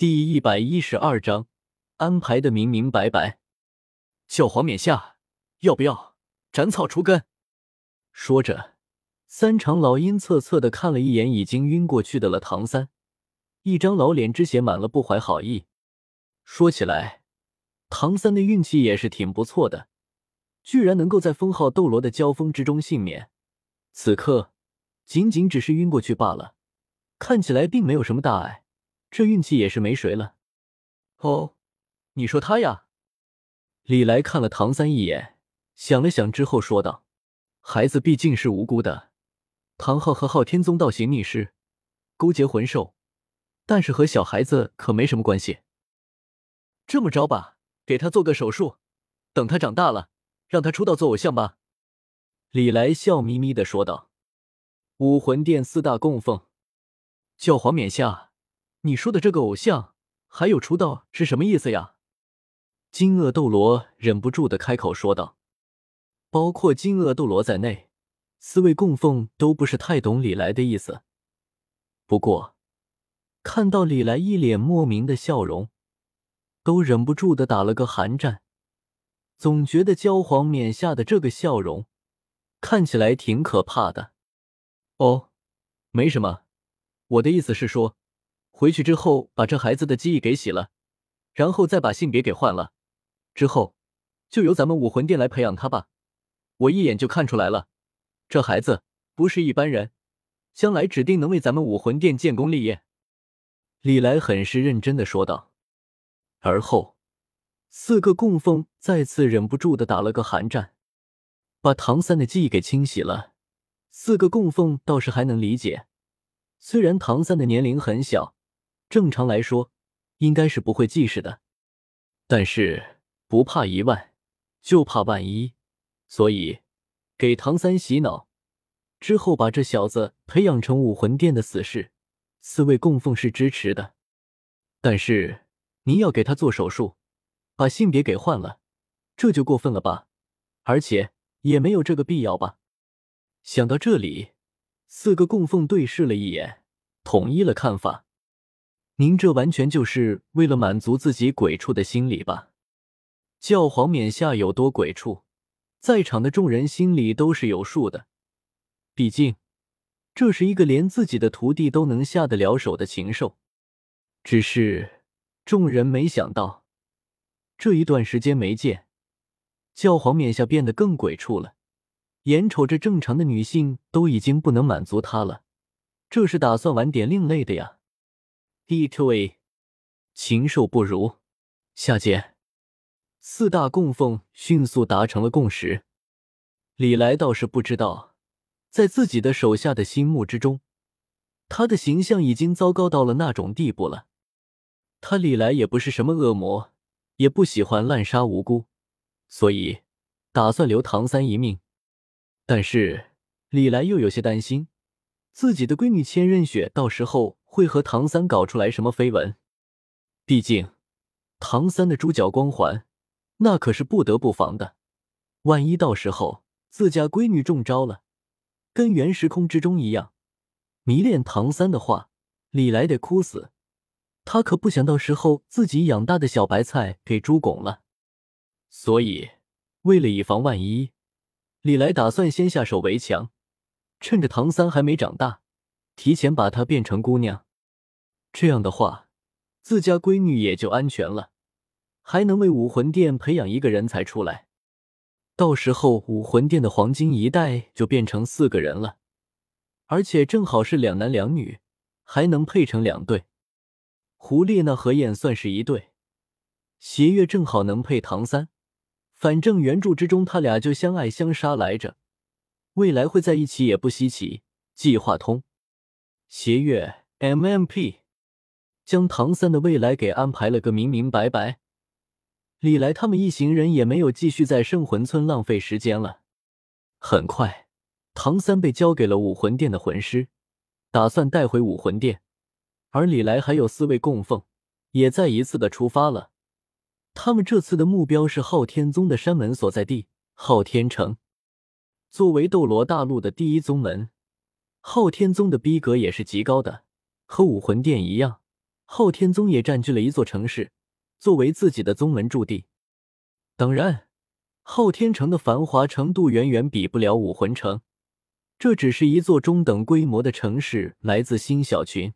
第一百一十二章安排的明明白白。教皇冕下，要不要斩草除根？说着，三长老阴恻恻的看了一眼已经晕过去的了唐三，一张老脸之写满了不怀好意。说起来，唐三的运气也是挺不错的，居然能够在封号斗罗的交锋之中幸免。此刻仅仅只是晕过去罢了，看起来并没有什么大碍。这运气也是没谁了。哦，你说他呀？李来看了唐三一眼，想了想之后说道：“孩子毕竟是无辜的，唐昊和昊天宗倒行逆施，勾结魂兽，但是和小孩子可没什么关系。这么着吧，给他做个手术，等他长大了，让他出道做偶像吧。”李来笑眯眯的说道。武魂殿四大供奉，教皇冕下。你说的这个偶像还有出道是什么意思呀？金鳄斗罗忍不住的开口说道。包括金鳄斗罗在内，四位供奉都不是太懂李来的意思。不过看到李来一脸莫名的笑容，都忍不住的打了个寒战。总觉得焦皇冕下的这个笑容看起来挺可怕的。哦，没什么，我的意思是说。回去之后，把这孩子的记忆给洗了，然后再把性别给换了，之后就由咱们武魂殿来培养他吧。我一眼就看出来了，这孩子不是一般人，将来指定能为咱们武魂殿建功立业。李来很是认真的说道。而后，四个供奉再次忍不住的打了个寒战，把唐三的记忆给清洗了。四个供奉倒是还能理解，虽然唐三的年龄很小。正常来说，应该是不会记事的，但是不怕一万，就怕万一，所以给唐三洗脑之后，把这小子培养成武魂殿的死士。四位供奉是支持的，但是您要给他做手术，把性别给换了，这就过分了吧？而且也没有这个必要吧？想到这里，四个供奉对视了一眼，统一了看法。您这完全就是为了满足自己鬼畜的心理吧？教皇冕下有多鬼畜，在场的众人心里都是有数的。毕竟，这是一个连自己的徒弟都能下得了手的禽兽。只是众人没想到，这一段时间没见，教皇冕下变得更鬼畜了。眼瞅着正常的女性都已经不能满足他了，这是打算玩点另类的呀？D to 禽兽不如。下界，四大供奉迅速达成了共识。李来倒是不知道，在自己的手下的心目之中，他的形象已经糟糕到了那种地步了。他李来也不是什么恶魔，也不喜欢滥杀无辜，所以打算留唐三一命。但是李来又有些担心，自己的闺女千仞雪到时候。会和唐三搞出来什么绯闻？毕竟唐三的猪脚光环，那可是不得不防的。万一到时候自家闺女中招了，跟原时空之中一样，迷恋唐三的话，李来得哭死。他可不想到时候自己养大的小白菜给猪拱了。所以，为了以防万一，李来打算先下手为强，趁着唐三还没长大。提前把她变成姑娘，这样的话，自家闺女也就安全了，还能为武魂殿培养一个人才出来。到时候武魂殿的黄金一代就变成四个人了，而且正好是两男两女，还能配成两对。胡列娜和燕算是一对，邪月正好能配唐三。反正原著之中他俩就相爱相杀来着，未来会在一起也不稀奇。计划通。邪月 MMP 将唐三的未来给安排了个明明白白，李来他们一行人也没有继续在圣魂村浪费时间了。很快，唐三被交给了武魂殿的魂师，打算带回武魂殿，而李来还有四位供奉也再一次的出发了。他们这次的目标是昊天宗的山门所在地昊天城，作为斗罗大陆的第一宗门。昊天宗的逼格也是极高的，和武魂殿一样，昊天宗也占据了一座城市，作为自己的宗门驻地。当然，昊天城的繁华程度远远比不了武魂城，这只是一座中等规模的城市。来自星小群。